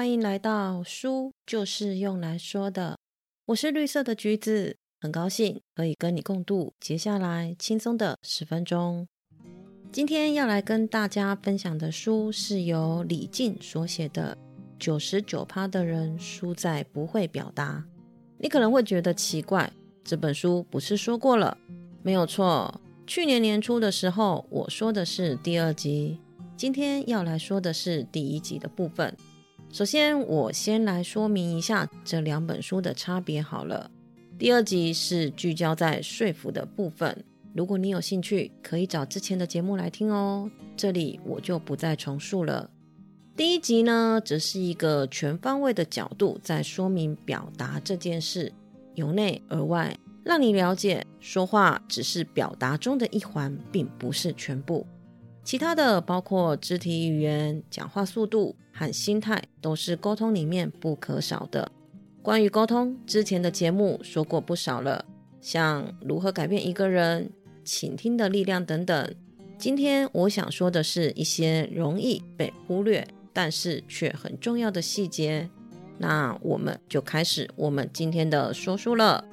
欢迎来到书就是用来说的。我是绿色的橘子，很高兴可以跟你共度接下来轻松的十分钟。今天要来跟大家分享的书是由李静所写的《九十九趴的人输在不会表达》。你可能会觉得奇怪，这本书不是说过了？没有错，去年年初的时候我说的是第二集，今天要来说的是第一集的部分。首先，我先来说明一下这两本书的差别好了。第二集是聚焦在说服的部分，如果你有兴趣，可以找之前的节目来听哦。这里我就不再重述了。第一集呢，则是一个全方位的角度，在说明表达这件事，由内而外，让你了解说话只是表达中的一环，并不是全部。其他的包括肢体语言、讲话速度和心态，都是沟通里面不可少的。关于沟通，之前的节目说过不少了，像如何改变一个人、倾听的力量等等。今天我想说的是一些容易被忽略，但是却很重要的细节。那我们就开始我们今天的说书了。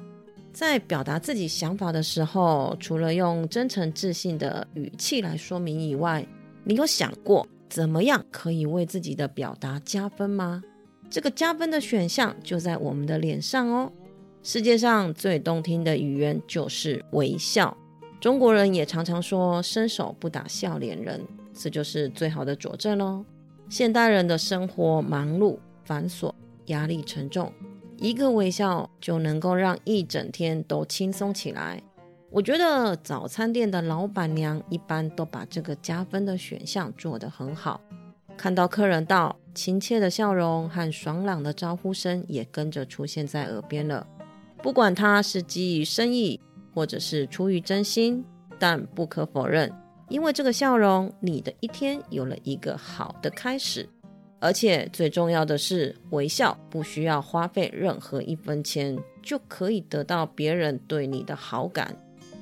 在表达自己想法的时候，除了用真诚自信的语气来说明以外，你有想过怎么样可以为自己的表达加分吗？这个加分的选项就在我们的脸上哦。世界上最动听的语言就是微笑，中国人也常常说“伸手不打笑脸人”，这就是最好的佐证喽。现代人的生活忙碌繁琐，压力沉重。一个微笑就能够让一整天都轻松起来。我觉得早餐店的老板娘一般都把这个加分的选项做得很好。看到客人到，亲切的笑容和爽朗的招呼声也跟着出现在耳边了。不管他是基于生意，或者是出于真心，但不可否认，因为这个笑容，你的一天有了一个好的开始。而且最重要的是，微笑不需要花费任何一分钱，就可以得到别人对你的好感。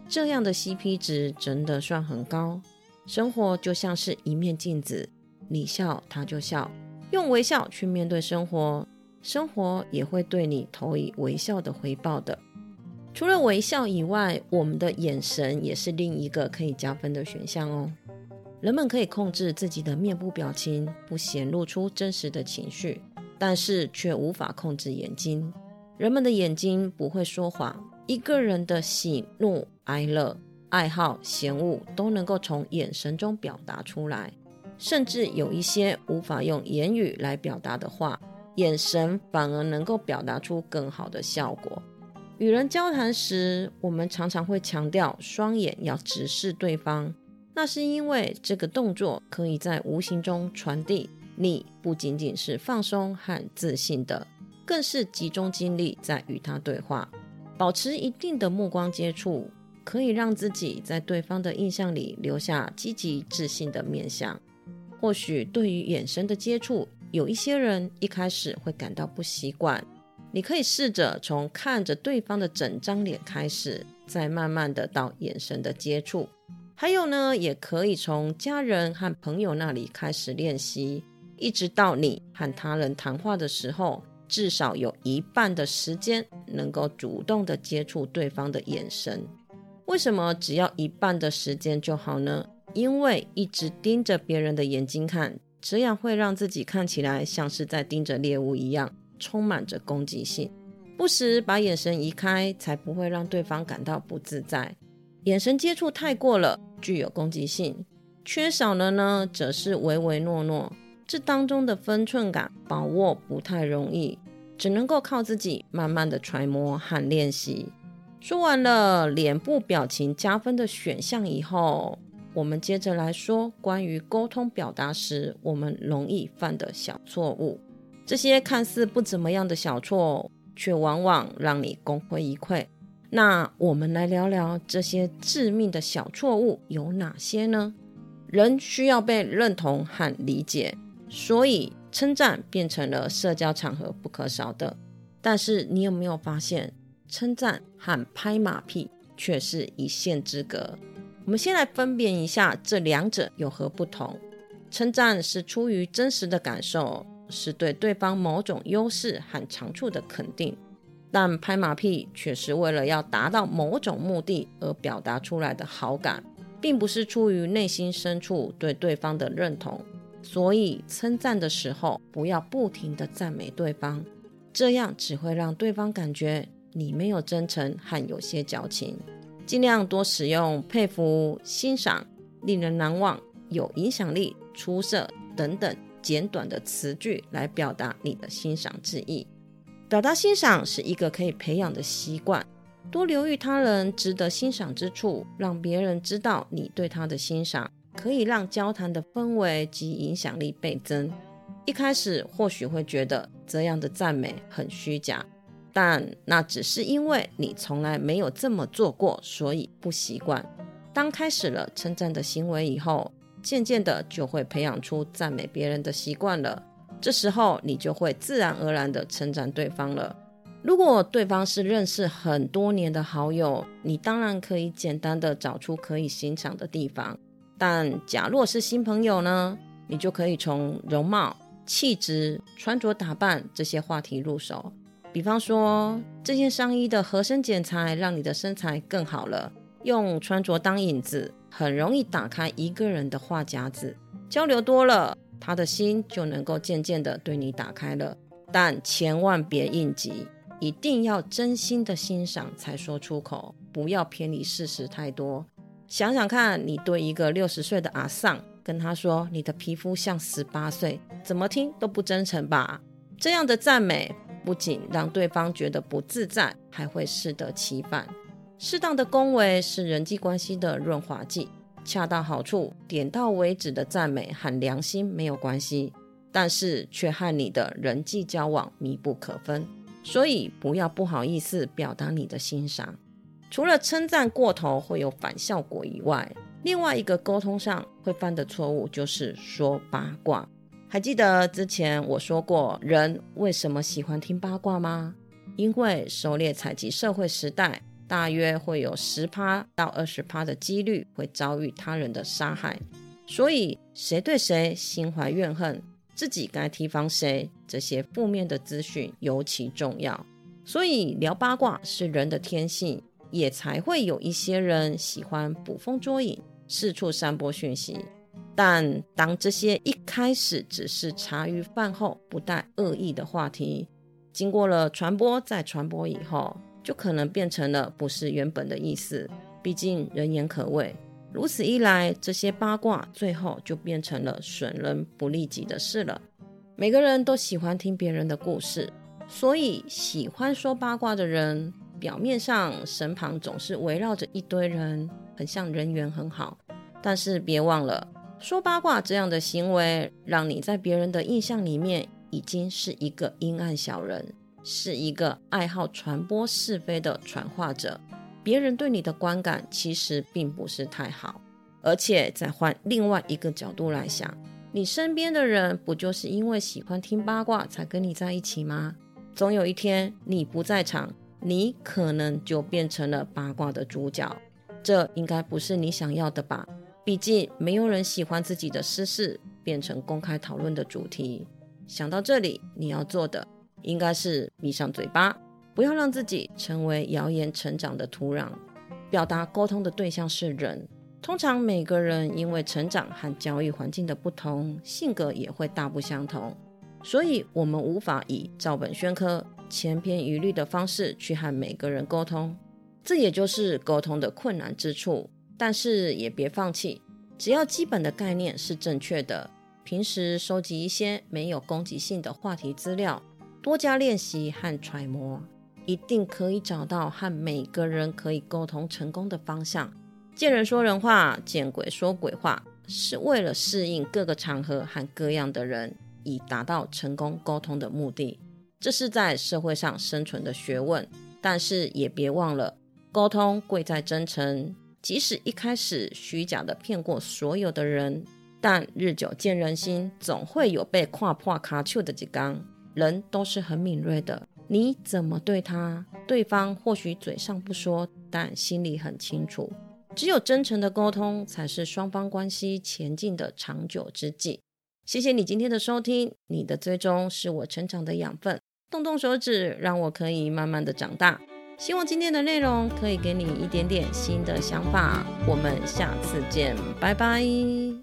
这样的 CP 值真的算很高。生活就像是一面镜子，你笑他就笑，用微笑去面对生活，生活也会对你投以微笑的回报的。除了微笑以外，我们的眼神也是另一个可以加分的选项哦。人们可以控制自己的面部表情，不显露出真实的情绪，但是却无法控制眼睛。人们的眼睛不会说谎，一个人的喜怒哀乐、爱好嫌恶都能够从眼神中表达出来。甚至有一些无法用言语来表达的话，眼神反而能够表达出更好的效果。与人交谈时，我们常常会强调双眼要直视对方。那是因为这个动作可以在无形中传递，你不仅仅是放松和自信的，更是集中精力在与他对话。保持一定的目光接触，可以让自己在对方的印象里留下积极自信的面相。或许对于眼神的接触，有一些人一开始会感到不习惯。你可以试着从看着对方的整张脸开始，再慢慢的到眼神的接触。还有呢，也可以从家人和朋友那里开始练习，一直到你和他人谈话的时候，至少有一半的时间能够主动的接触对方的眼神。为什么只要一半的时间就好呢？因为一直盯着别人的眼睛看，这样会让自己看起来像是在盯着猎物一样，充满着攻击性。不时把眼神移开，才不会让对方感到不自在。眼神接触太过了，具有攻击性；缺少了呢，则是唯唯诺诺。这当中的分寸感把握不太容易，只能够靠自己慢慢的揣摩和练习。说完了脸部表情加分的选项以后，我们接着来说关于沟通表达时我们容易犯的小错误。这些看似不怎么样的小错，却往往让你功亏一篑。那我们来聊聊这些致命的小错误有哪些呢？人需要被认同和理解，所以称赞变成了社交场合不可少的。但是你有没有发现，称赞和拍马屁却是一线之隔？我们先来分辨一下这两者有何不同。称赞是出于真实的感受，是对对方某种优势和长处的肯定，但拍马屁却是为了要达到某种目的而表达出来的好感，并不是出于内心深处对对方的认同。所以，称赞的时候不要不停的赞美对方，这样只会让对方感觉你没有真诚和有些矫情。尽量多使用佩服、欣赏、令人难忘、有影响力、出色等等简短的词句来表达你的欣赏之意。表达欣赏是一个可以培养的习惯，多留意他人值得欣赏之处，让别人知道你对他的欣赏。可以让交谈的氛围及影响力倍增。一开始或许会觉得这样的赞美很虚假，但那只是因为你从来没有这么做过，所以不习惯。当开始了称赞的行为以后，渐渐的就会培养出赞美别人的习惯了。这时候你就会自然而然的称赞对方了。如果对方是认识很多年的好友，你当然可以简单的找出可以欣赏的地方。但假若是新朋友呢，你就可以从容貌、气质、穿着打扮这些话题入手。比方说，这件上衣的合身剪裁让你的身材更好了。用穿着当引子，很容易打开一个人的话匣子。交流多了，他的心就能够渐渐的对你打开了。但千万别应急，一定要真心的欣赏才说出口，不要偏离事实太多。想想看，你对一个六十岁的阿丧跟他说你的皮肤像十八岁，怎么听都不真诚吧？这样的赞美不仅让对方觉得不自在，还会适得其反。适当的恭维是人际关系的润滑剂，恰到好处、点到为止的赞美和良心没有关系，但是却和你的人际交往密不可分。所以不要不好意思表达你的欣赏。除了称赞过头会有反效果以外，另外一个沟通上会犯的错误就是说八卦。还记得之前我说过，人为什么喜欢听八卦吗？因为狩猎采集社会时代，大约会有十趴到二十趴的几率会遭遇他人的杀害，所以谁对谁心怀怨恨，自己该提防谁，这些负面的资讯尤其重要。所以聊八卦是人的天性。也才会有一些人喜欢捕风捉影，四处散播讯息。但当这些一开始只是茶余饭后不带恶意的话题，经过了传播再传播以后，就可能变成了不是原本的意思。毕竟人言可畏，如此一来，这些八卦最后就变成了损人不利己的事了。每个人都喜欢听别人的故事，所以喜欢说八卦的人。表面上身旁总是围绕着一堆人，很像人缘很好，但是别忘了说八卦这样的行为，让你在别人的印象里面已经是一个阴暗小人，是一个爱好传播是非的传话者。别人对你的观感其实并不是太好，而且再换另外一个角度来想，你身边的人不就是因为喜欢听八卦才跟你在一起吗？总有一天你不在场。你可能就变成了八卦的主角，这应该不是你想要的吧？毕竟没有人喜欢自己的私事变成公开讨论的主题。想到这里，你要做的应该是闭上嘴巴，不要让自己成为谣言成长的土壤。表达沟通的对象是人，通常每个人因为成长和教育环境的不同，性格也会大不相同，所以我们无法以照本宣科。千篇一律的方式去和每个人沟通，这也就是沟通的困难之处。但是也别放弃，只要基本的概念是正确的，平时收集一些没有攻击性的话题资料，多加练习和揣摩，一定可以找到和每个人可以沟通成功的方向。见人说人话，见鬼说鬼话，是为了适应各个场合和各样的人，以达到成功沟通的目的。这是在社会上生存的学问，但是也别忘了，沟通贵在真诚。即使一开始虚假的骗过所有的人，但日久见人心，总会有被跨破卡丘的几缸。人都是很敏锐的，你怎么对他，对方或许嘴上不说，但心里很清楚。只有真诚的沟通，才是双方关系前进的长久之计。谢谢你今天的收听，你的追踪是我成长的养分，动动手指，让我可以慢慢的长大。希望今天的内容可以给你一点点新的想法。我们下次见，拜拜。